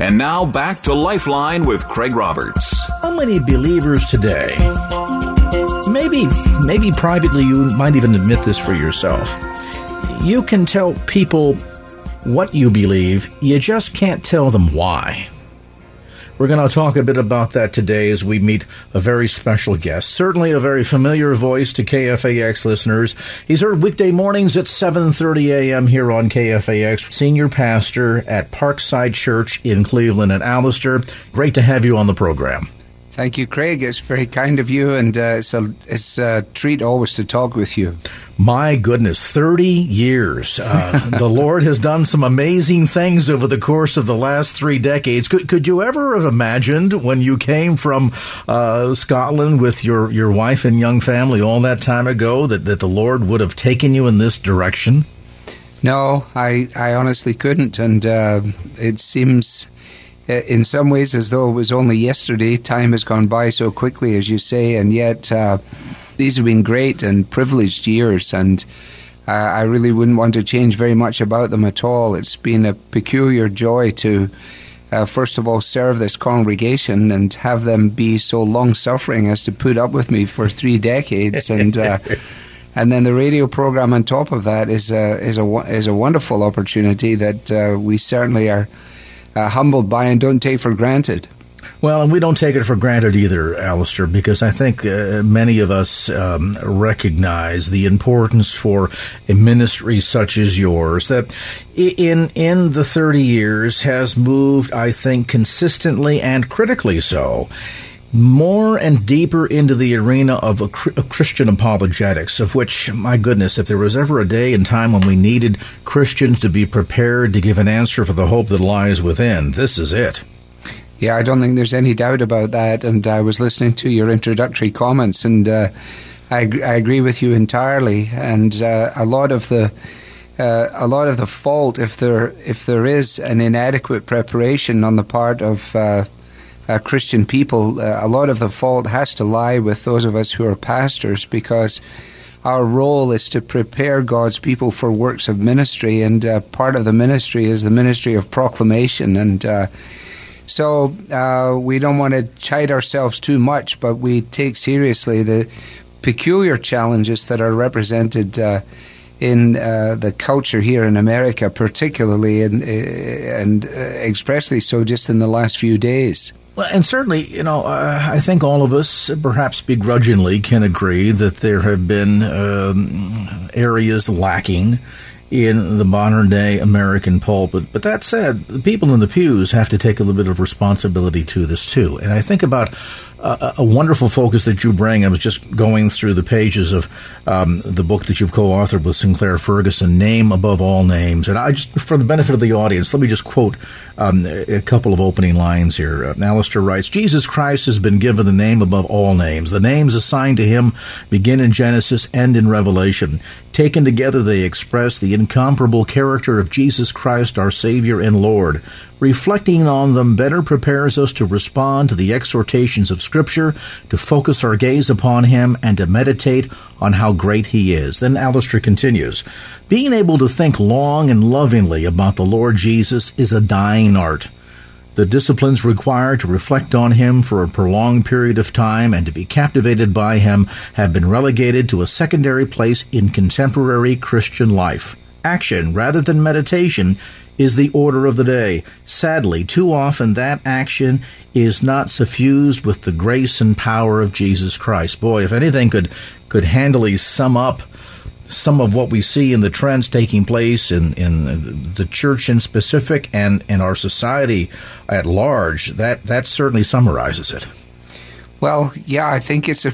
And now back to Lifeline with Craig Roberts. How many believers today, maybe, maybe privately you might even admit this for yourself, you can tell people what you believe, you just can't tell them why. We're going to talk a bit about that today as we meet a very special guest. Certainly a very familiar voice to KFAX listeners. He's heard weekday mornings at 7:30 a.m. here on KFAX. Senior pastor at Parkside Church in Cleveland and Alistair. Great to have you on the program. Thank you, Craig. It's very kind of you, and uh, it's, a, it's a treat always to talk with you. My goodness, 30 years. Uh, the Lord has done some amazing things over the course of the last three decades. Could, could you ever have imagined when you came from uh, Scotland with your, your wife and young family all that time ago that, that the Lord would have taken you in this direction? No, I, I honestly couldn't, and uh, it seems in some ways as though it was only yesterday. Time has gone by so quickly, as you say, and yet uh, these have been great and privileged years, and uh, I really wouldn't want to change very much about them at all. It's been a peculiar joy to. Uh, first of all, serve this congregation and have them be so long suffering as to put up with me for three decades, and uh, and then the radio program on top of that is a is a is a wonderful opportunity that uh, we certainly are uh, humbled by and don't take for granted. Well, and we don't take it for granted either, Alistair, because I think uh, many of us um, recognize the importance for a ministry such as yours that in in the 30 years has moved, I think, consistently and critically so more and deeper into the arena of, Christian apologetics, of which, my goodness, if there was ever a day and time when we needed Christians to be prepared to give an answer for the hope that lies within, this is it. Yeah, I don't think there's any doubt about that. And I was listening to your introductory comments, and uh, I, I, agree with you entirely. And uh, a lot of the uh, a lot of the fault, if there if there is an inadequate preparation on the part of uh, uh, Christian people, uh, a lot of the fault has to lie with those of us who are pastors, because our role is to prepare God's people for works of ministry, and part of the ministry is the ministry of proclamation and so uh, we don't want to chide ourselves too much, but we take seriously the peculiar challenges that are represented uh, in uh, the culture here in America, particularly and, uh, and uh, expressly so just in the last few days. Well, and certainly, you know, uh, I think all of us, perhaps begrudgingly, can agree that there have been um, areas lacking in the modern day American pulpit. But that said, the people in the pews have to take a little bit of responsibility to this too. And I think about a, wonderful focus that you bring. I was just going through the pages of um, the book that you've co-authored with Sinclair Ferguson, "Name Above All Names." And I just, for the benefit of the audience, let me just quote um, a couple of opening lines here. Uh, Alistair writes, "Jesus Christ has been given the name above all names. The names assigned to him begin in Genesis, end in Revelation. Taken together, they express the incomparable character of Jesus Christ, our Savior and Lord." Reflecting on them better prepares us to respond to the exhortations of Scripture, to focus our gaze upon Him, and to meditate on how great He is. Then Alistair continues Being able to think long and lovingly about the Lord Jesus is a dying art. The disciplines required to reflect on Him for a prolonged period of time and to be captivated by Him have been relegated to a secondary place in contemporary Christian life. Action, rather than meditation, is the order of the day. Sadly, too often that action is not suffused with the grace and power of Jesus Christ. Boy, if anything could could handily sum up some of what we see in the trends taking place in, in the church in specific and in our society at large, that, that certainly summarizes it. Well, yeah, I think it's a.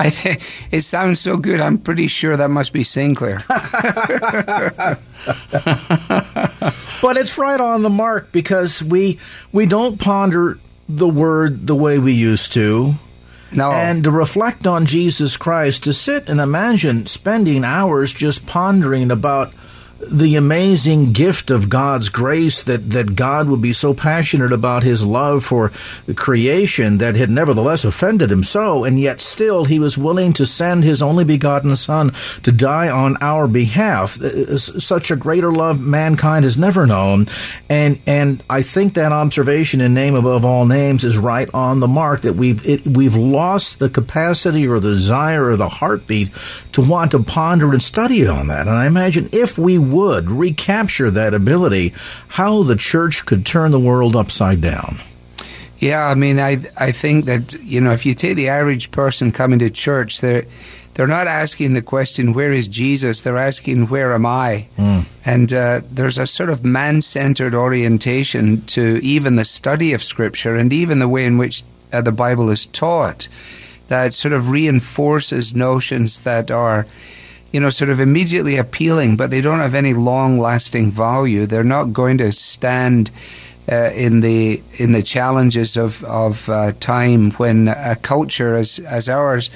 I think it sounds so good. I'm pretty sure that must be Sinclair. but it's right on the mark because we we don't ponder the word the way we used to. No. And to reflect on Jesus Christ, to sit and imagine spending hours just pondering about the amazing gift of God's grace that, that God would be so passionate about his love for the creation that had nevertheless offended him so, and yet still he was willing to send his only begotten Son to die on our behalf. Uh, such a greater love mankind has never known. And, and I think that observation in name above all names is right on the mark that we've, it, we've lost the capacity or the desire or the heartbeat to want to ponder and study on that. And I imagine if we would recapture that ability, how the church could turn the world upside down. Yeah, I mean, I I think that you know if you take the average person coming to church, they're they're not asking the question where is Jesus. They're asking where am I. Mm. And uh, there's a sort of man-centered orientation to even the study of Scripture and even the way in which uh, the Bible is taught that sort of reinforces notions that are you know, sort of immediately appealing, but they don't have any long-lasting value. They're not going to stand uh, in the in the challenges of of uh, time when a culture as as ours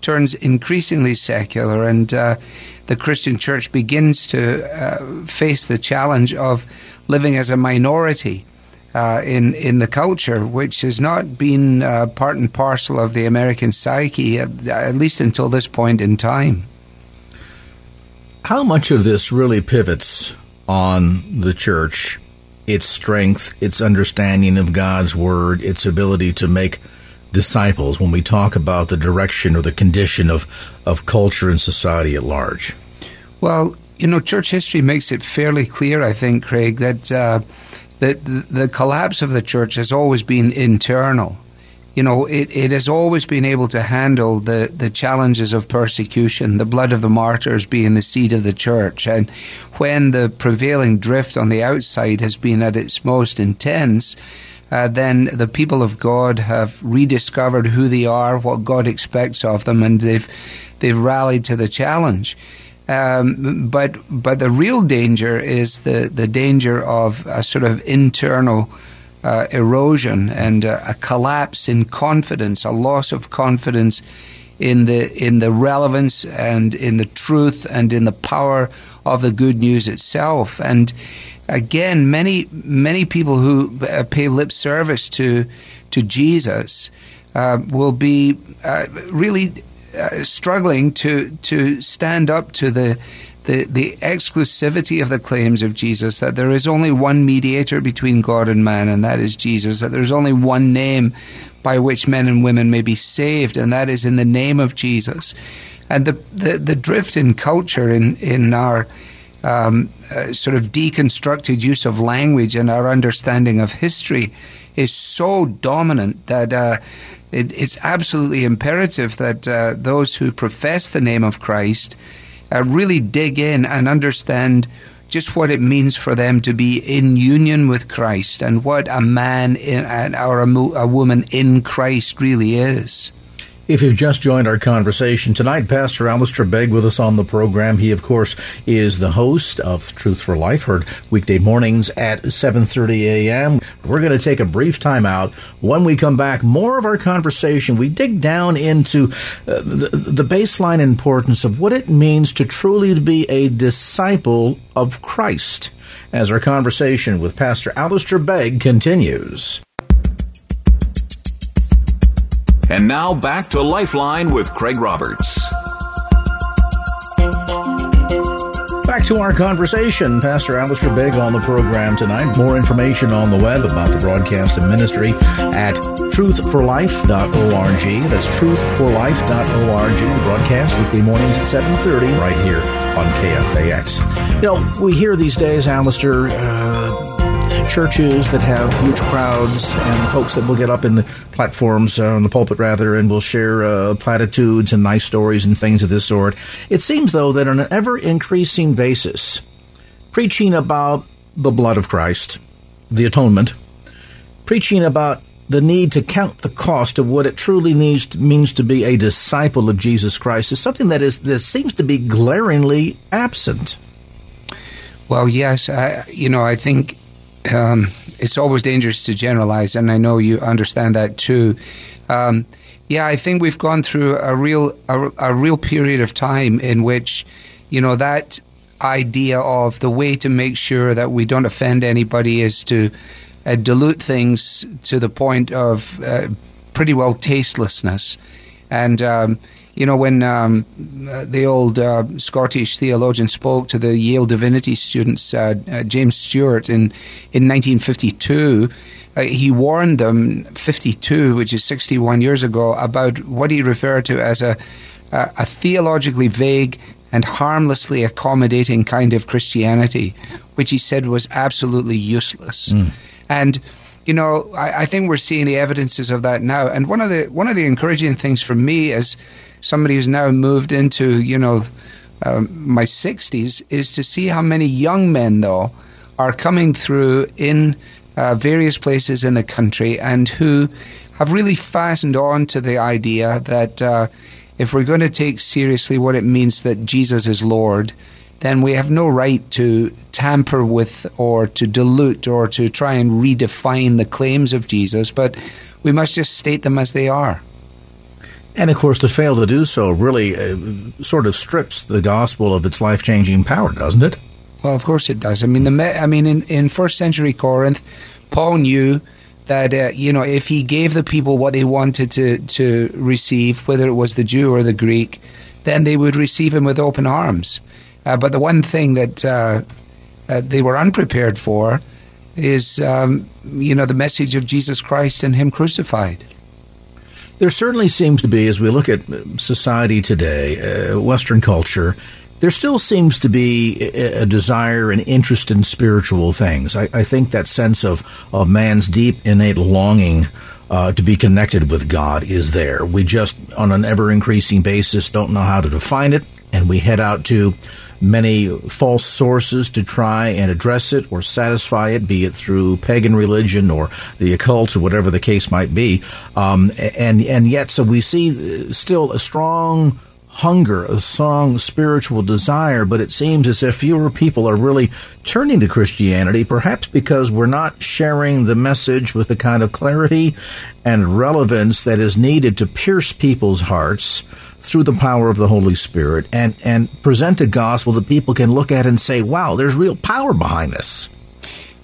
turns increasingly secular and uh, the Christian church begins to uh, face the challenge of living as a minority. Uh, in in the culture, which has not been uh, part and parcel of the American psyche, at, at least until this point in time. How much of this really pivots on the church, its strength, its understanding of God's word, its ability to make disciples when we talk about the direction or the condition of, of culture and society at large? Well, you know, church history makes it fairly clear, I think, Craig, that uh, that the collapse of the church has always been internal you know, it, it has always been able to handle the, the challenges of persecution, the blood of the martyrs being the seed of the church. And when the prevailing drift on the outside has been at its most intense, uh, then the people of God have rediscovered who they are, what God expects of them, and they've they've rallied to the challenge. Um, but but the real danger is the the danger of a sort of internal uh, erosion and uh, a collapse in confidence, a loss of confidence in the in the relevance and in the truth and in the power of the good news itself. And again, many many people who uh, pay lip service to to Jesus uh, will be uh, really uh, struggling to to stand up to the the, the exclusivity of the claims of Jesus that there is only one mediator between God and man, and that is Jesus, that there's only one name by which men and women may be saved, and that is in the name of Jesus. And the, the, the drift in culture in, in our um, uh, sort of deconstructed use of language and our understanding of history is so dominant that uh, it, it's absolutely imperative that uh, those who profess the name of Christ uh, really dig in and understand just what it means for them to be in union with Christ and what a man in, or a, a woman in Christ really is. If you've just joined our conversation tonight, Pastor Alistair Begg with us on the program. He, of course, is the host of Truth for Life, heard weekday mornings at 7.30 a.m. We're going to take a brief time out. When we come back, more of our conversation. We dig down into uh, the, the baseline importance of what it means to truly be a disciple of Christ as our conversation with Pastor Alistair Begg continues. And now back to Lifeline with Craig Roberts. Back to our conversation. Pastor Alistair Begg on the program tonight. More information on the web about the broadcast and ministry at truthforlife.org. That's truthforlife.org. Broadcast weekly mornings at 7.30 right here on KFAX. You know, we hear these days, Alistair, uh, churches that have huge crowds and folks that will get up in the platforms, uh, on the pulpit rather, and will share uh, platitudes and nice stories and things of this sort. It seems, though, that on an ever increasing basis, preaching about the blood of Christ, the atonement, preaching about the need to count the cost of what it truly needs to, means to be a disciple of Jesus Christ is something that is that seems to be glaringly absent. Well, yes, I, you know, I think um, it's always dangerous to generalize, and I know you understand that too. Um, yeah, I think we've gone through a real a, a real period of time in which, you know, that idea of the way to make sure that we don't offend anybody is to uh, dilute things to the point of uh, pretty well tastelessness. And, um, you know, when um, the old uh, Scottish theologian spoke to the Yale divinity students, uh, uh, James Stewart, in, in 1952, uh, he warned them, 52, which is 61 years ago, about what he referred to as a, a, a theologically vague and harmlessly accommodating kind of Christianity, which he said was absolutely useless. Mm. And you know, I, I, think we're seeing the evidences of that now. And one of the one of the encouraging things for me as somebody who's now moved into you know um, my 60s is to see how many young men though are coming through in uh, various places in the country and who have really fastened on to the idea that uh, if we're going to take seriously what it means that Jesus is Lord, then we have no right to tamper with or to dilute or to try and redefine the claims of Jesus, but we must just state them as they are. And of course, to fail to do so really uh, sort of strips the gospel of its life changing power, doesn't it? Well, of course it does. I mean, the I mean, in, in first century Corinth, Paul knew that uh, you know if he gave the people what they wanted to to receive, whether it was the Jew or the Greek, then they would receive him with open arms. Uh, but the one thing that uh, uh, they were unprepared for is, um, you know, the message of Jesus Christ and Him crucified. There certainly seems to be, as we look at society today, uh, Western culture, there still seems to be a, desire and interest in spiritual things. I, I think that sense of, of man's deep innate longing uh, to be connected with God is there. We just, on an ever increasing basis, don't know how to define it, and we head out to many false sources to try and address it or satisfy it, be it through pagan religion or the occult or whatever the case might be. Um, and and yet, so we see still a strong hunger, a strong spiritual desire, but it seems as if fewer people are really turning to Christianity, perhaps because we're not sharing the message with the kind of clarity and relevance that is needed to pierce people's hearts through the power of the Holy Spirit and, and present a gospel that people can look at and say, wow, there's real power behind this.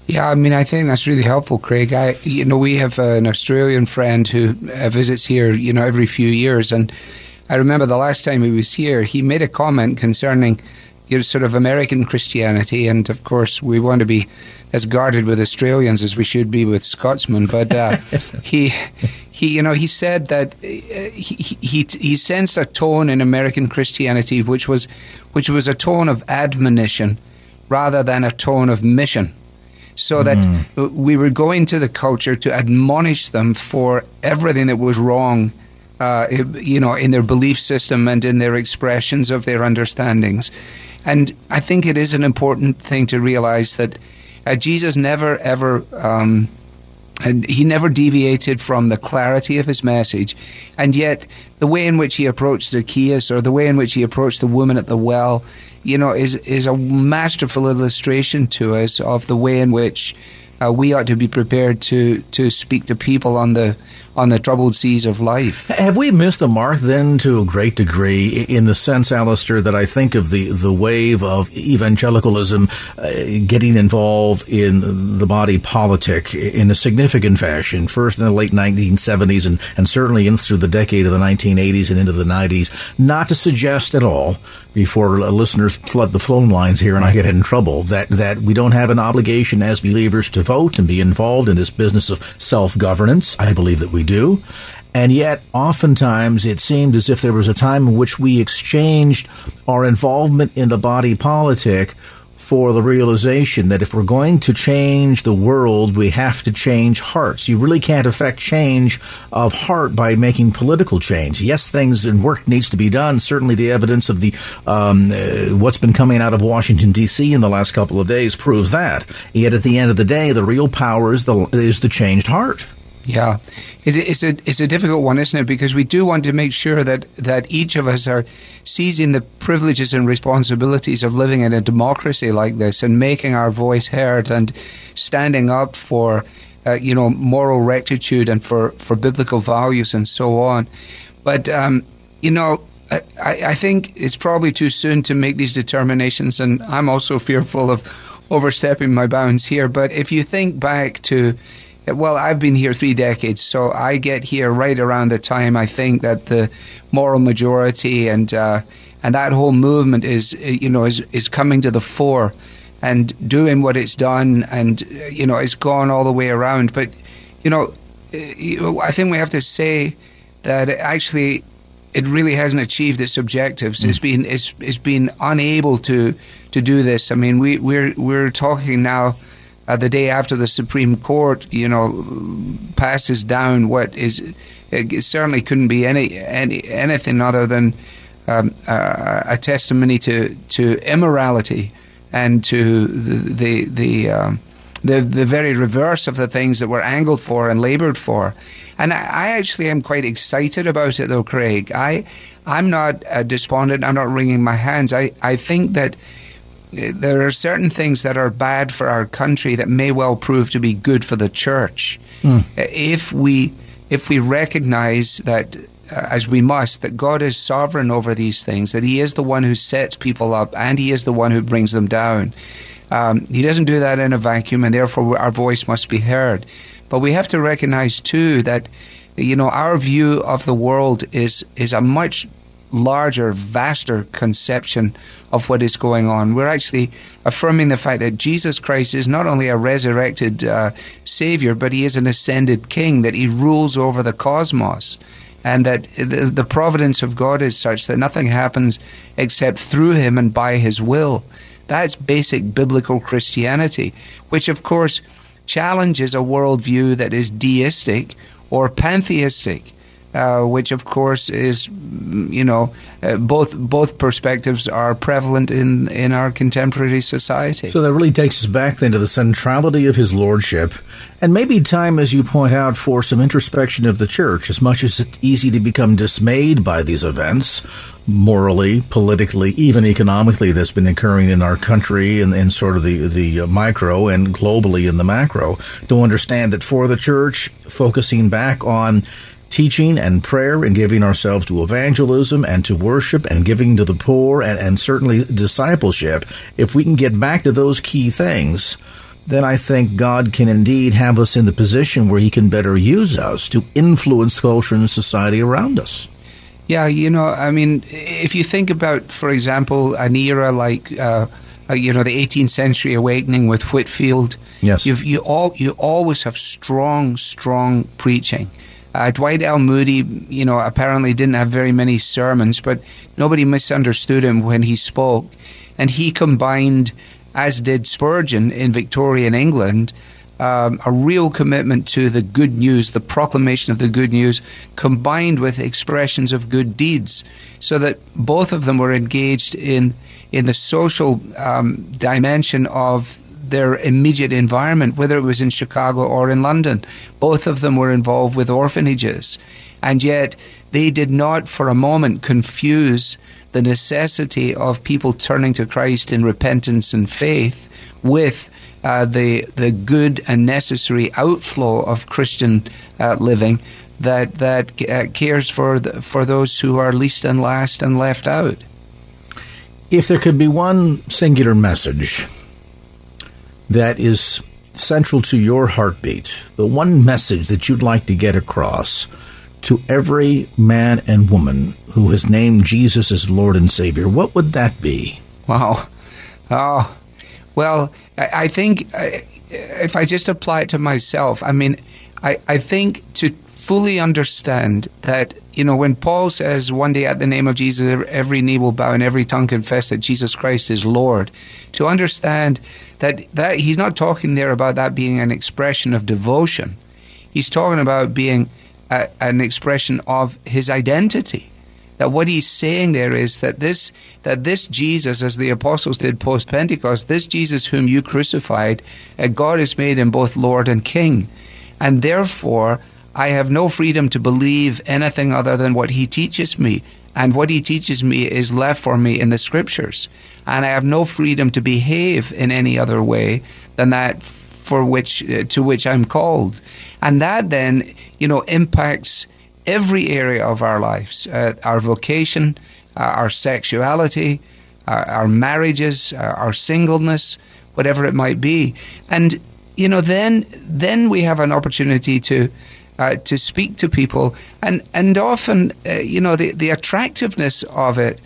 Yeah, I mean, I think that's really helpful, Craig. I, you know, we have an Australian friend who uh, visits here, you know, every few years, and I remember the last time he was here, he made a comment concerning, you know, sort of American Christianity, and of course, we want to be as guarded with Australians as we should be with Scotsmen. But uh, he he you know he said that uh, he, he he sensed a tone in American Christianity which was which was a tone of admonition rather than a tone of mission. So that mm. we were going to the culture to admonish them for everything that was wrong, uh, you know, in their belief system and in their expressions of their understandings. And I think it is an important thing to realize that uh, Jesus never ever um, and he never deviated from the clarity of his message. And yet, the way in which he approached Zacchaeus or the way in which he approached the woman at the well, you know, is, is a masterful illustration to us of the way in which uh, we ought to be prepared to, to speak to people on the on the troubled seas of life. Have we missed the mark then to a great degree in the sense, Alistair, that I think of the, the wave of evangelicalism uh, getting involved in the body politic in a significant fashion, first in the late 1970s and, and certainly in through the decade of the 1980s and into the 90s, not to suggest at all before listeners flood the phone lines here and I get in trouble that, that we don't have an obligation as believers to vote and be involved in this business of self-governance. I believe that we do. And yet, oftentimes, it seemed as if there was a time in which we exchanged our involvement in the body politic for the realization that if we're going to change the world, we have to change hearts. You really can't affect change of heart by making political change. Yes, things and work needs to be done. Certainly, the evidence of the um, uh, what's been coming out of Washington D.C. in the last couple of days proves that. Yet, at the end of the day, the real power is the is the changed heart. Yeah, it's it's a it's a difficult one, isn't it? Because we do want to make sure that that each of us are seizing the privileges and responsibilities of living in a democracy like this and making our voice heard and standing up for uh, you know moral rectitude and for for biblical values and so on. But um, you know, I, I think it's probably too soon to make these determinations, and I'm also fearful of overstepping my bounds here. But if you think back to well, I've been here three decades, so I get here right around the time I think that the moral majority and uh, and that whole movement is you know is is coming to the fore and doing what it's done, and you know it's gone all the way around. But you know, I think we have to say that actually it really hasn't achieved its objectives. Mm. It's been it's it's been unable to to do this. I mean, we we're we're talking now. Uh, the day after the Supreme Court, you know, passes down what is it certainly couldn't be any, any anything other than um, uh, a testimony to to immorality and to the the the, um, the the very reverse of the things that were angled for and laboured for. And I, actually am quite excited about it, though, Craig. I I'm not uh, despondent. I'm not wringing my hands. I I think that there are certain things that are bad for our country that may well prove to be good for the church mm. if we if we recognize that uh, as we must, that God is sovereign over these things, that He is the one who sets people up and He is the one who brings them down. Um, he doesn't do that in a vacuum, and therefore our voice must be heard. But we have to recognize too that you know our view of the world is is a much larger, vaster conception of what is going on. We're actually affirming the fact that Jesus Christ is not only a resurrected uh, Savior, but He is an ascended King, that He rules over the cosmos and that the, the providence of God is such that nothing happens except through Him and by His will. That's basic biblical Christianity, which of course challenges a worldview that is deistic or pantheistic. Uh, which of course is, you know, uh, both both perspectives are prevalent in in our contemporary society. So that really takes us back then to the centrality of his lordship, and maybe time, as you point out, for some introspection of the church. As much as it's easy to become dismayed by these events, morally, politically, even economically, that's been occurring in our country and in sort of the the micro and globally in the macro, to understand that for the church, focusing back on teaching and prayer and giving ourselves to evangelism and to worship and giving to the poor and, and certainly discipleship, if we can get back to those key things, then I think God can indeed have us in the position where He can better use us to influence culture and society around us. Yeah, you know, I mean, if you think about, for example, an era like, uh, uh you know, the 18th century awakening with Whitefield, yes, you've, you all you always have strong, strong preaching. Uh, Dwight L. Moody, you know, apparently didn't have very many sermons, but nobody misunderstood him when he spoke. And he combined, as did Spurgeon in Victorian England, um, a real commitment to the good news, the proclamation of the good news, combined with expressions of good deeds, so that both of them were engaged in in the social um, dimension of their immediate environment, whether it was in Chicago or in London. Both of them were involved with orphanages. And yet, they did not for a moment confuse the necessity of people turning to Christ in repentance and faith with uh, the the good and necessary outflow of Christian uh, living that that uh, cares for the, for those who are least and last and left out. If there could be one singular message that is central to your heartbeat, the one message that you'd like to get across to every man and woman who has named Jesus as Lord and Savior, what would that be? Wow. Oh, well, I, think if I just apply it to myself, I mean, I, I think to fully understand that, you know, when Paul says one day at the name of Jesus, every knee will bow and every tongue confess that Jesus Christ is Lord, to understand that, that he's not talking there about that being an expression of devotion. He's talking about being a, an expression of his identity. That what he's saying there is that this that this Jesus, as the apostles did post Pentecost, this Jesus whom you crucified, God has made him both Lord and King, and therefore I have no freedom to believe anything other than what he teaches me. And what he teaches me is left for me in the scriptures. And I have no freedom to behave in any other way than that for which uh, to which I'm called. And that then, you know, impacts every area of our lives, uh, our vocation, uh, our sexuality, our, our marriages, our, our singleness, whatever it might be. And you know, then then we have an opportunity to uh, to speak to people, and and often, uh, you know, the the attractiveness of it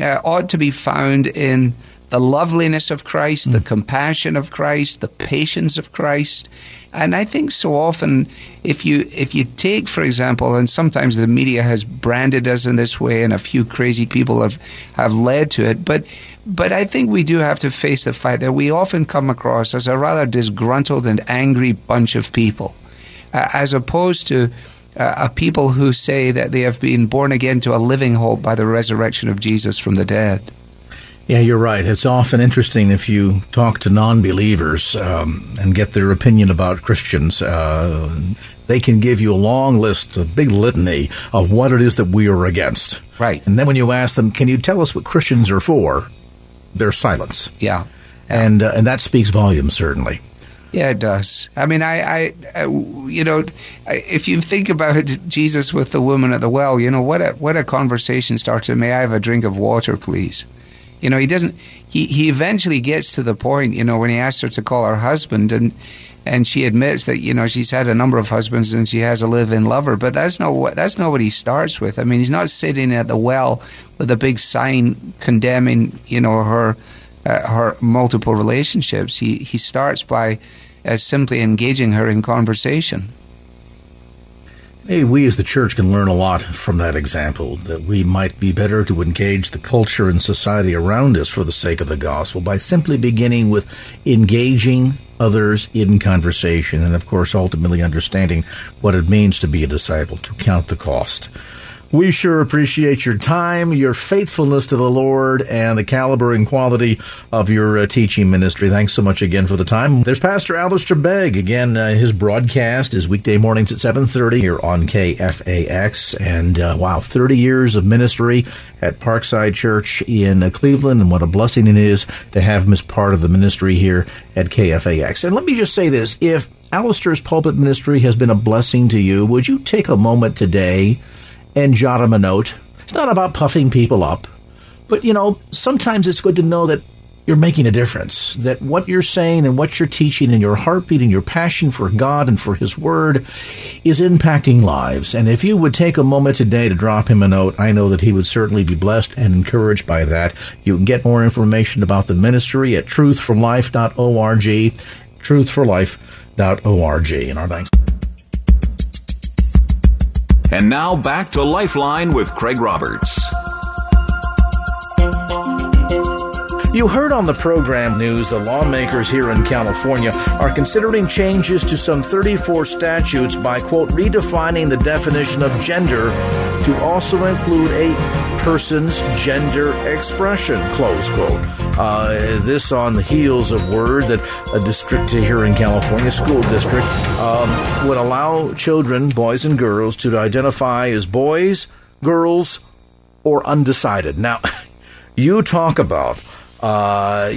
uh, ought to be found in the loveliness of Christ, the compassion of Christ, the patience of Christ. And I think so often, if you if you take, for example, and sometimes the media has branded us in this way, and a few crazy people have have led to it, but but I think we do have to face the fact that we often come across as a rather disgruntled and angry bunch of people, uh, as opposed to uh, a people who say that they have been born again to a living hope by the resurrection of Jesus from the dead. Yeah, you're right. It's often interesting if you talk to non believers um, and get their opinion about Christians. Uh, they can give you a long list, a big litany of what it is that we are against. Right. And then when you ask them, can you tell us what Christians are for? Their silence. Yeah. yeah. And, uh, and that speaks volumes, certainly. Yeah, it does. I mean, I, I, I, you know, I, if you think about Jesus with the woman at the well, you know, what a what a conversation starter. May I have a drink of water, please? You know, he doesn't. He he eventually gets to the point, you know, when he asks her to call her husband, and and she admits that you know she's had a number of husbands and she has a live-in lover. But that's not what that's not what he starts with. I mean, he's not sitting at the well with a big sign condemning, you know, her uh, her multiple relationships. He he starts by uh, simply engaging her in conversation. Hey, we as the church can learn a lot from that example, that we might be better to engage the culture and society around us for the sake of the gospel by simply beginning with engaging others in conversation and, of course, ultimately understanding what it means to be a disciple, to count the cost. We sure appreciate your time, your faithfulness to the Lord, and the caliber and quality of your uh, teaching ministry. Thanks so much again for the time. There's Pastor Alistair Begg. Again, uh, his broadcast is weekday mornings at 7.30 here on KFAX. And, uh, wow, 30 years of ministry at Parkside Church in uh, Cleveland, and what a blessing it is to have him as part of the ministry here at KFAX. And let me just say this. If Alistair's pulpit ministry has been a blessing to you, would you take a moment today – and jot them a note. It's not about puffing people up, but you know, sometimes it's good to know that you're making a difference, that what you're saying and what you're teaching and your heartbeat and your passion for God and for His Word is impacting lives. And if you would take a moment today to drop him a note, I know that he would certainly be blessed and encouraged by that. You can get more information about the ministry at truthforlife.org, truthforlife.org. And our thanks. And now back to Lifeline with Craig Roberts. You heard on the program news that lawmakers here in California are considering changes to some 34 statutes by, quote, redefining the definition of gender to also include a person's gender expression, close quote. Uh, this on the heels of word that a district here in California, school district, um, would allow children, boys and girls, to identify as boys, girls, or undecided. Now, you talk about uh,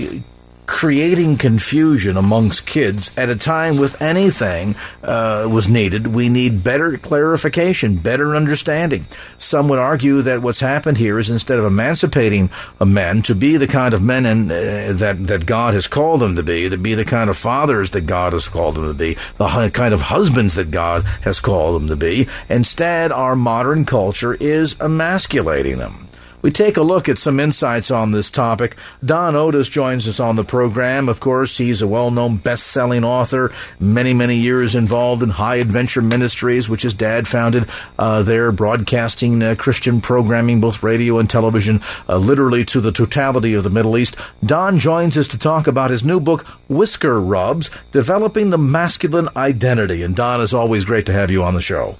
creating confusion amongst kids at a time with anything uh, was needed. We need better clarification, better understanding. Some would argue that what's happened here is instead of emancipating men to be the kind of men and, uh, that that God has called them to be, to be the kind of fathers that God has called them to be, the kind of husbands that God has called them to be. Instead, our modern culture is emasculating them. We take a look at some insights on this topic. Don Otis joins us on the program. Of course, he's a well known best selling author, many, many years involved in High Adventure Ministries, which his dad founded uh, there, broadcasting uh, Christian programming, both radio and television, uh, literally to the totality of the Middle East. Don joins us to talk about his new book, Whisker Rubs Developing the Masculine Identity. And Don, it's always great to have you on the show.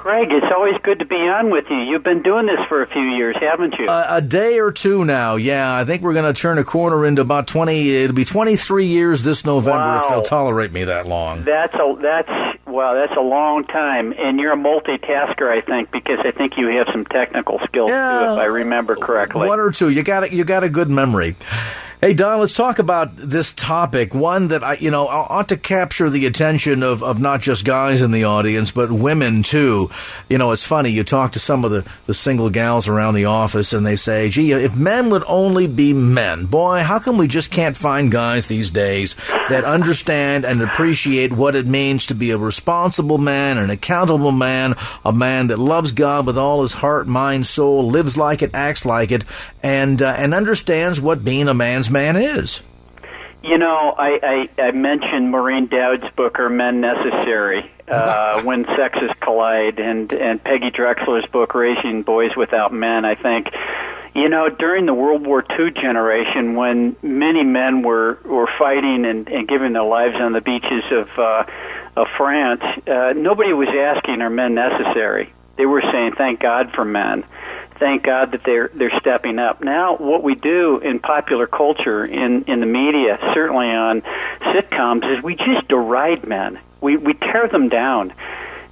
Craig, it's always good to be on with you. You've been doing this for a few years, haven't you? Uh, a day or two now, yeah. I think we're going to turn a corner into about 20, it'll be 23 years this November wow. if they'll tolerate me that long. That's a, that's Wow, that's a long time, and you're a multitasker, I think, because I think you have some technical skills Yeah. too, if I remember correctly. One or two. You got it. You got a good memory. Hey Don, let's talk about this topic. One that I, you know, ought to capture the attention of, of not just guys in the audience, but women too. You know, it's funny. You talk to some of the, the single gals around the office, and they say, "Gee, if men would only be men, boy, how come we just can't find guys these days that understand and appreciate what it means to be a responsible man, an accountable man, a man that loves God with all his heart, mind, soul, lives like it, acts like it, and uh, and understands what being a man's man is." You know, I, I, I mentioned Maureen Dowd's book, Are Men Necessary? Uh, when Sexes Collide, and, and Peggy Drexler's book, Raising Boys Without Men, I think. You know, during the World War II generation, when many men were, were fighting and, and giving their lives on the beaches of, uh, of France, uh, nobody was asking, Are men necessary? They were saying, Thank God for men thank God that they're they're stepping up. Now, what we do in popular culture, in in the media, certainly on sitcoms, is we just deride men. We we tear them down,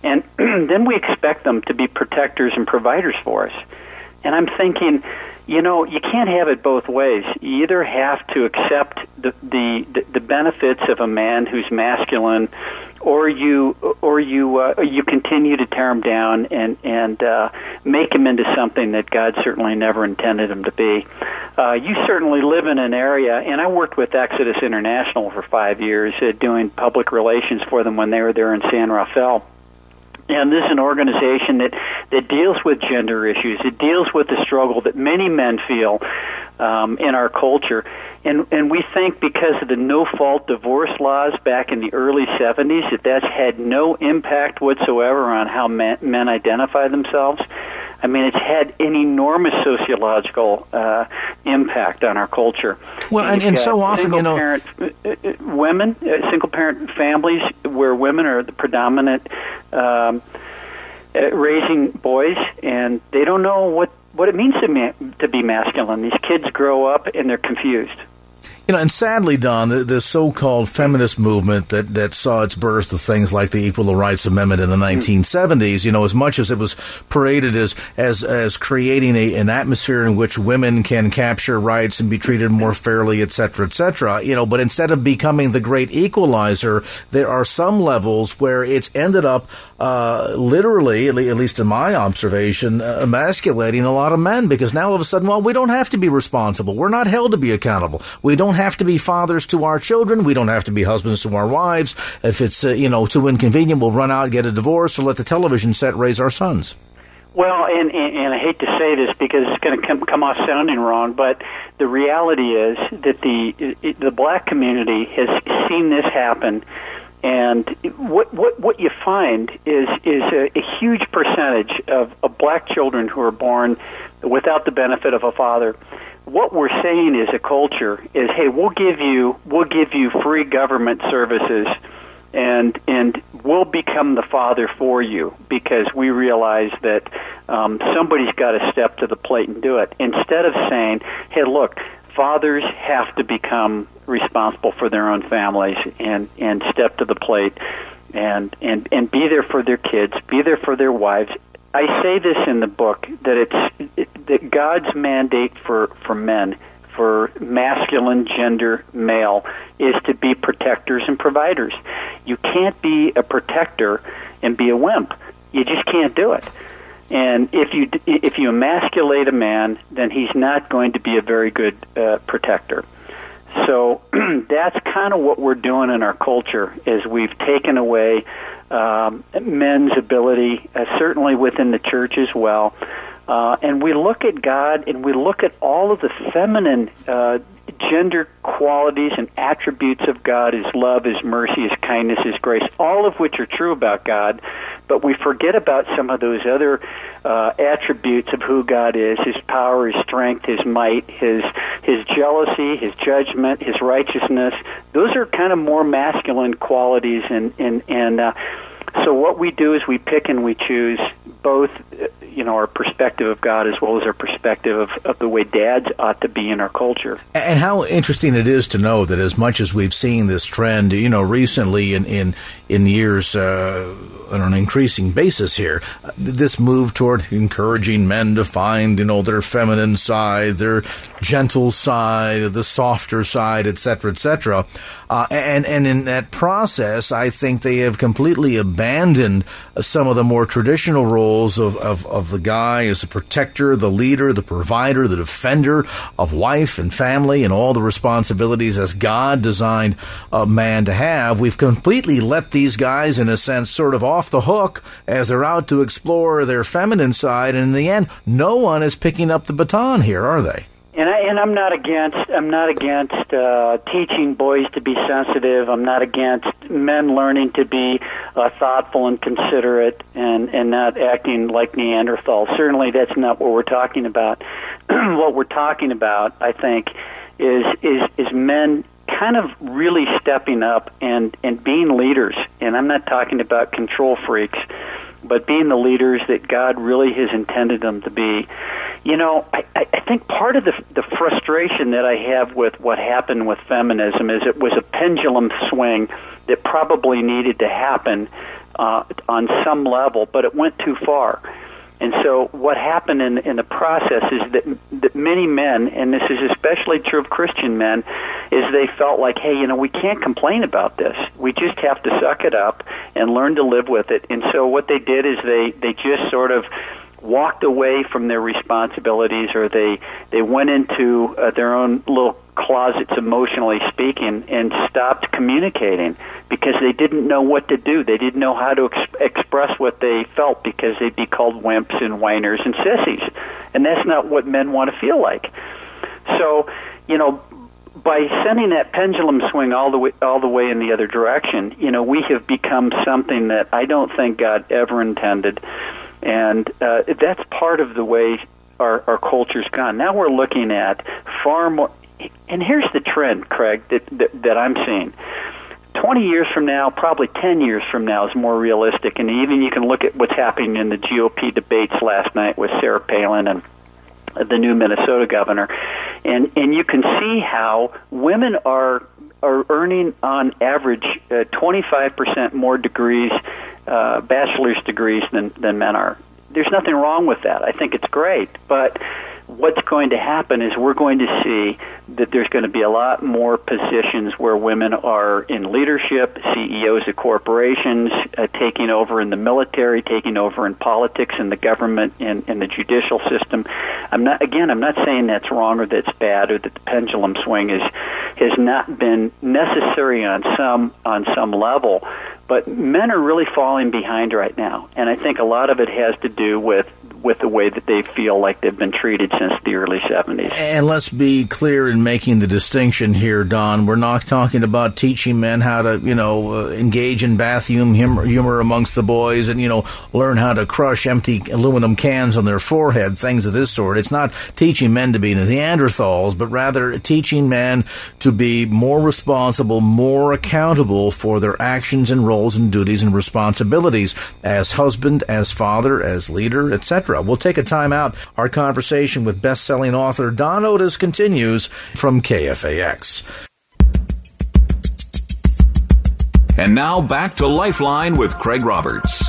and then we expect them to be protectors and providers for us. And I'm thinking, you know, you can't have it both ways. You either have to accept the the the benefits of a man who's masculine, or you or you uh, you continue to tear him down and and uh, make him into something that God certainly never intended him to be. Uh, you certainly live in an area, and I worked with Exodus International for five years, uh, doing public relations for them when they were there in San Rafael. And this is an organization that, that deals with gender issues. It deals with the struggle that many men feel um, in our culture. And, and we think because of the no fault divorce laws back in the early 70s that that's had no impact whatsoever on how men, men identify themselves. I mean, it's had an enormous sociological uh, impact on our culture. Well, and- You've and so often, you know- single-parent, uh, uh, women, uh, single parent families where women are the predominant um, raising boys, and they don't know what what it means to ma- to be masculine. These kids grow up and they're confused. You know, and sadly, Don, the, the so-called feminist movement that, that saw its birth with things like the Equal Rights Amendment in the 1970s, you know, as much as it was paraded as as, as creating a, an atmosphere in which women can capture rights and be treated more fairly, et cetera, et cetera, you know, but instead of becoming the great equalizer, there are some levels where it's ended up uh, literally, at least in my observation, uh, emasculating a lot of men because now all of a sudden, well, we don't have to be responsible. We're not held to be accountable. We don't have to be fathers to our children. We don't have to be husbands to our wives. If it's, uh, you know, too inconvenient, we'll run out, get a divorce, or let the television set raise our sons. Well, and, and, and I hate to say this because it's going to come, come off sounding wrong, but the reality is that the the black community has seen this happen, and what what what you find is is a, a huge percentage of, of black children who are born without the benefit of a father. What we're saying is a culture is, hey, we'll give you we'll give you free government services and and we'll become the father for you because we realize that um, somebody's got to step to the plate and do it instead of saying, "Hey, look, fathers have to become responsible for their own families and and step to the plate and and and be there for their kids, be there for their wives." I say this in the book that it's it, that God's mandate for for men for masculine gender male is to be protectors and providers. You can't be a protector and be a wimp. You just can't do it. And if you if you emasculate a man, then he's not going to be a very good uh, protector. So that's kind of what we're doing in our culture is we've taken away um, men's ability, uh, certainly within the church as well. Uh, and we look at God and we look at all of the feminine uh, gender qualities and attributes of God His love, His mercy, His kindness, His grace, all of which are true about God, but we forget about some of those other uh, attributes of who God is His power, His strength, His might, His, His jealousy, His judgment, His righteousness. Those are kind of more masculine qualities and, and, and uh, So what we do is we pick and we choose both, you know, our perspective of God as well as our perspective of, of the way dads ought to be in our culture. And how interesting it is to know that as much as we've seen this trend, you know, recently in in in years uh, on an increasing basis here, this move toward encouraging men to find, you know, their feminine side, their gentle side, the softer side, etc., etc. Uh, and and in that process, I think they have completely abandoned some of the more traditional roles of, of, of the guy as the protector, the leader, the provider, the defender of wife and family, and all the responsibilities as God designed a man to have. We've completely let these guys, in a sense, sort of off the hook as they're out to explore their feminine side, and in the end, no one is picking up the baton here, are they? And I and I'm not against I'm not against uh, teaching boys to be sensitive. I'm not against men learning to be uh, thoughtful and considerate and and not acting like Neanderthals. Certainly, that's not what we're talking about. what we're talking about, I think, is is is men kind of really stepping up and and being leaders. And I'm not talking about control freaks but being the leaders that God really has intended them to be. You know, I, I think part of the, the frustration that I have with what happened with feminism is it was a pendulum swing that probably needed to happen uh, on some level, but it went too far. And so, what happened in, in the process is that, that many men, and this is especially true of Christian men, is they felt like, hey, you know, we can't complain about this. We just have to suck it up and learn to live with it. And so, what they did is they they just sort of walked away from their responsibilities or they they went into uh, their own little closets emotionally speaking and stopped communicating because they didn't know what to do. They didn't know how to ex- express what they felt because they'd be called wimps and whiners and sissies. And that's not what men want to feel like. So you know by sending that pendulum swing all the way all the way in the other direction, you know, we have become something that I don't think God ever intended and uh, that's part of the way our, our culture's gone. Now we're looking at far more. And here's the trend, Craig, that, that, that I'm seeing. 20 years from now, probably 10 years from now is more realistic. And even you can look at what's happening in the GOP debates last night with Sarah Palin and the new Minnesota governor. And, and you can see how women are are earning on average uh, 25% more degrees, uh, bachelor's degrees than, than men are. There's nothing wrong with that. I think it's great. But what's going to happen is we're going to see that there's going to be a lot more positions where women are in leadership, CEOs of corporations, uh, taking over in the military, taking over in politics, in the government, in, in the judicial system. I'm not again. I'm not saying that's wrong or that's bad or that the pendulum swing is has not been necessary on some on some level, but men are really falling behind right now, and I think a lot of it has to do with with the way that they feel like they've been treated since the early 70s. And let's be clear in making the distinction here, Don. We're not talking about teaching men how to, you know, uh, engage in bathroom humor, humor amongst the boys and, you know, learn how to crush empty aluminum cans on their forehead, things of this sort. It's not teaching men to be Neanderthals, but rather teaching men to be more responsible, more accountable for their actions and roles and duties and responsibilities as husband, as father, as leader, etc. We'll take a time out. Our conversation with best-selling author Don Otis continues from KFAX. And now back to Lifeline with Craig Roberts.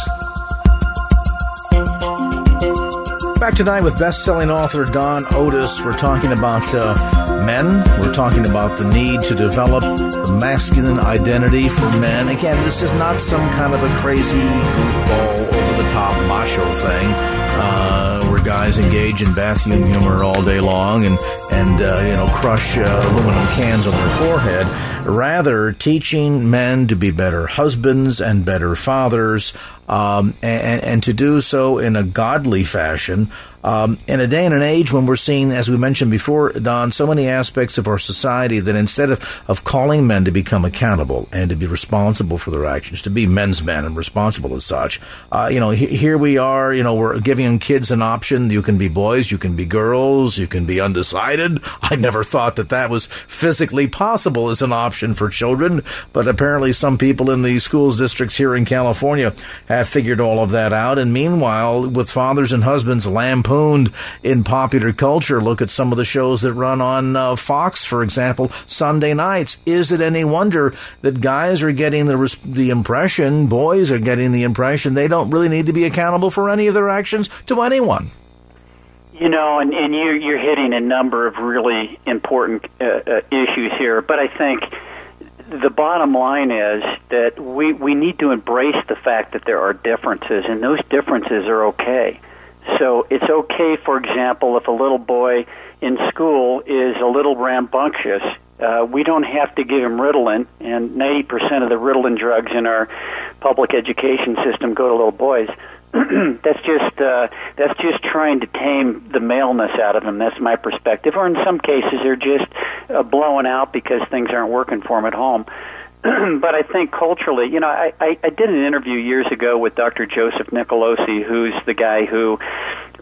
Back tonight with best-selling author Don Otis. We're talking about uh, men. We're talking about the need to develop the masculine identity for men. Again, this is not some kind of a crazy goofball, over-the-top macho thing uh, where guys engage in bathroom humor all day long and and uh, you know crush uh, aluminum cans on their forehead. Rather, teaching men to be better husbands and better fathers, um, and, and, to do so in a godly fashion, Um, in a day and an age when we're seeing, as we mentioned before, Don, so many aspects of our society that instead of, of calling men to become accountable and to be responsible for their actions, to be men's men and responsible as such, uh, you know, he, here we are, you know, we're giving kids an option. You can be boys, you can be girls, you can be undecided. I never thought that that was physically possible as an option for children, but apparently some people in the schools districts here in California have figured all of that out. And meanwhile, with fathers and husbands lampooned in popular culture, look at some of the shows that run on uh, Fox, for example, Sunday nights. Is it any wonder that guys are getting the the impression, boys are getting the impression they don't really need to be accountable for any of their actions to anyone? You know, and, and you're, you're hitting a number of really important uh, uh, issues here, but I think the bottom line is that we, we need to embrace the fact that there are differences, and those differences are okay. So it's okay, for example, if a little boy in school is a little rambunctious, uh, we don't have to give him Ritalin, and 90% of the Ritalin drugs in our public education system go to little boys. that's just uh, that's just trying to tame the maleness out of them. That's my perspective. Or in some cases, they're just uh, blowing out because things aren't working for them at home. but I think culturally, you know, I, I, I did an interview years ago with Dr. Joseph Nicolosi, who's the guy who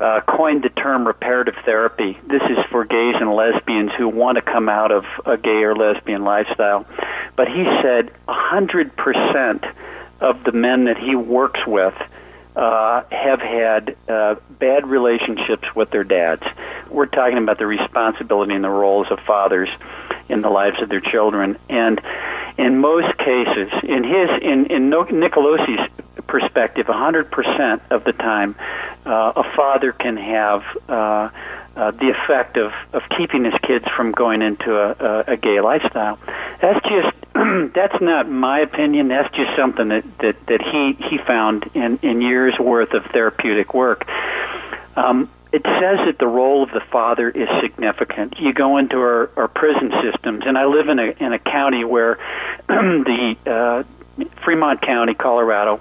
uh, coined the term reparative therapy. This is for gays and lesbians who want to come out of a gay or lesbian lifestyle. But he said a 100% of the men that he works with uh, have had uh, bad relationships with their dads. We're talking about the responsibility and the roles of fathers in the lives of their children, and in most cases, in his in in Nicolosi's perspective, 100% of the time, uh, a father can have uh, uh, the effect of, of keeping his kids from going into a, a, a gay lifestyle. That's just that's not my opinion. That's just something that, that, that he, he found in, in years worth of therapeutic work. Um, it says that the role of the father is significant. You go into our, our prison systems, and I live in a in a county where the uh, Fremont County, Colorado,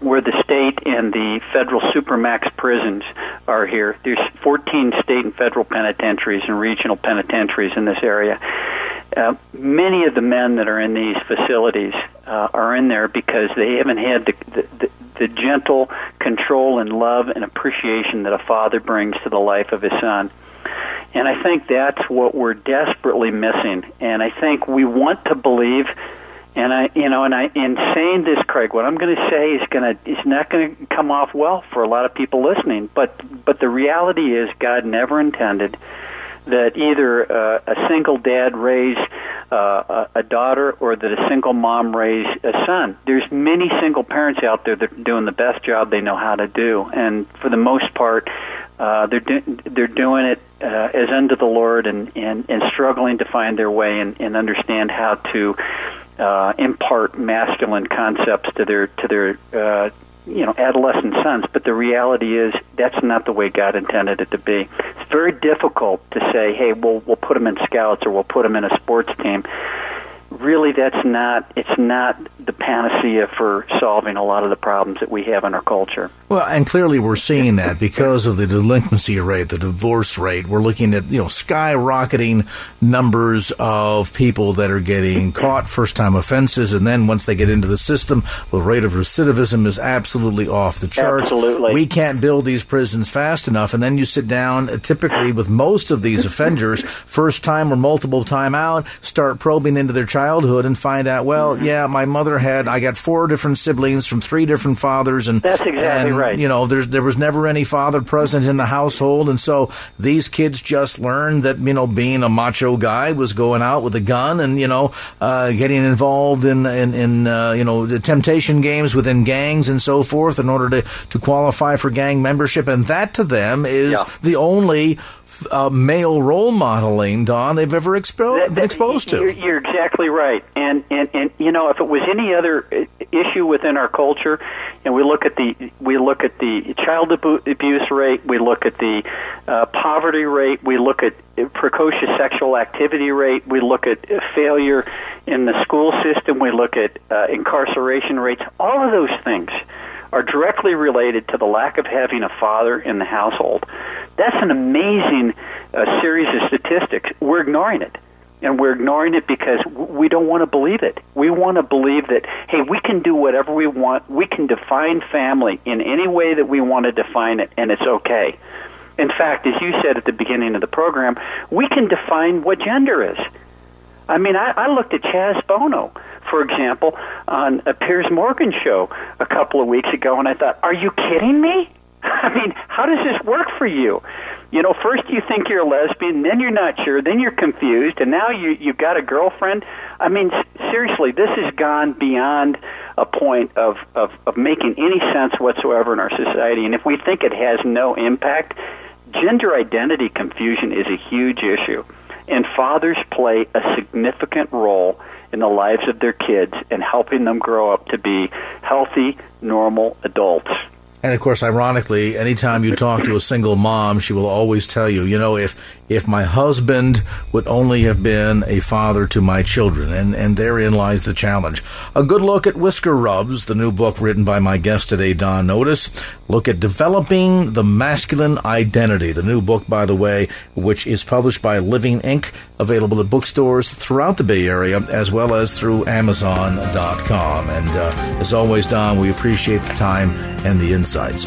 where the state and the federal supermax prisons are here. There's 14 state and federal penitentiaries and regional penitentiaries in this area. Uh, many of the men that are in these facilities uh, are in there because they haven't had the, the, the, the gentle control and love and appreciation that a father brings to the life of his son. And I think that's what we're desperately missing. And I think we want to believe and I, you know, and I, in saying this, Craig, what I'm going to say is going to, is not going to come off well for a lot of people listening. But, but the reality is, God never intended that either uh, a single dad raise uh, a daughter or that a single mom raise a son. There's many single parents out there that are doing the best job they know how to do, and for the most part, uh, they're do- they're doing it uh, as unto the Lord and, and and struggling to find their way and, and understand how to uh, impart masculine concepts to their to their uh, you know adolescent sons. But the reality is that's not the way God intended it to be. It's very difficult to say, hey, we'll we'll put them in scouts or we'll put them in a sports team really that's not it's not the panacea for solving a lot of the problems that we have in our culture. Well, and clearly we're seeing that because of the delinquency rate, the divorce rate. We're looking at, you know, skyrocketing numbers of people that are getting caught first time offenses and then once they get into the system, the rate of recidivism is absolutely off the charts. Absolutely. We can't build these prisons fast enough and then you sit down uh, typically with most of these offenders first time or multiple time out, start probing into their child childhood and find out, well, mm-hmm. yeah, my mother had, I got four different siblings from three different fathers, and that's exactly and, right. You know, there's there was never any father present in the household, and so these kids just learned that you know being a macho guy was going out with a gun and you know uh, getting involved in in, in uh, you know the temptation games within gangs and so forth in order to to qualify for gang membership, and that to them is yeah. the only uh, male role modeling, Don, they've ever expo- that, that, been exposed to. You're, you're, exactly right. And, and and you know, if it was any other uh, issue within our culture, and we look at the we look at the child abuse rate, we look at the uh, poverty rate, we look at precocious sexual activity rate, we look at failure in the school system, we look at uh, incarceration rates. All of those things are directly related to the lack of having a father in the household. That's an amazing uh, series of statistics. We're ignoring it. And we're ignoring it because we don't want to believe it. We want to believe that, hey, we can do whatever we want. We can define family in any way that we want to define it, and it's okay. In fact, as you said at the beginning of the program, we can define what gender is. I mean, I, I looked at Chaz Bono, for example, on a Piers Morgan show a couple of weeks ago, and I thought, are you kidding me? I mean, how does this work for you? You know, first you think you're a lesbian, then you're not sure, then you're confused, and now you you've got a girlfriend. I mean, seriously, this has gone beyond a point of, of of making any sense whatsoever in our society. And if we think it has no impact, gender identity confusion is a huge issue and fathers play a significant role in the lives of their kids and helping them grow up to be healthy, normal adults. And of course, ironically, anytime you talk to a single mom, she will always tell you, you know, if if my husband would only have been a father to my children, and, and therein lies the challenge. A good look at Whisker Rubs, the new book written by my guest today, Don Otis. Look at Developing the Masculine Identity, the new book, by the way, which is published by Living Ink, available at bookstores throughout the Bay Area, as well as through Amazon.com. And uh, as always, Don, we appreciate the time and the insights.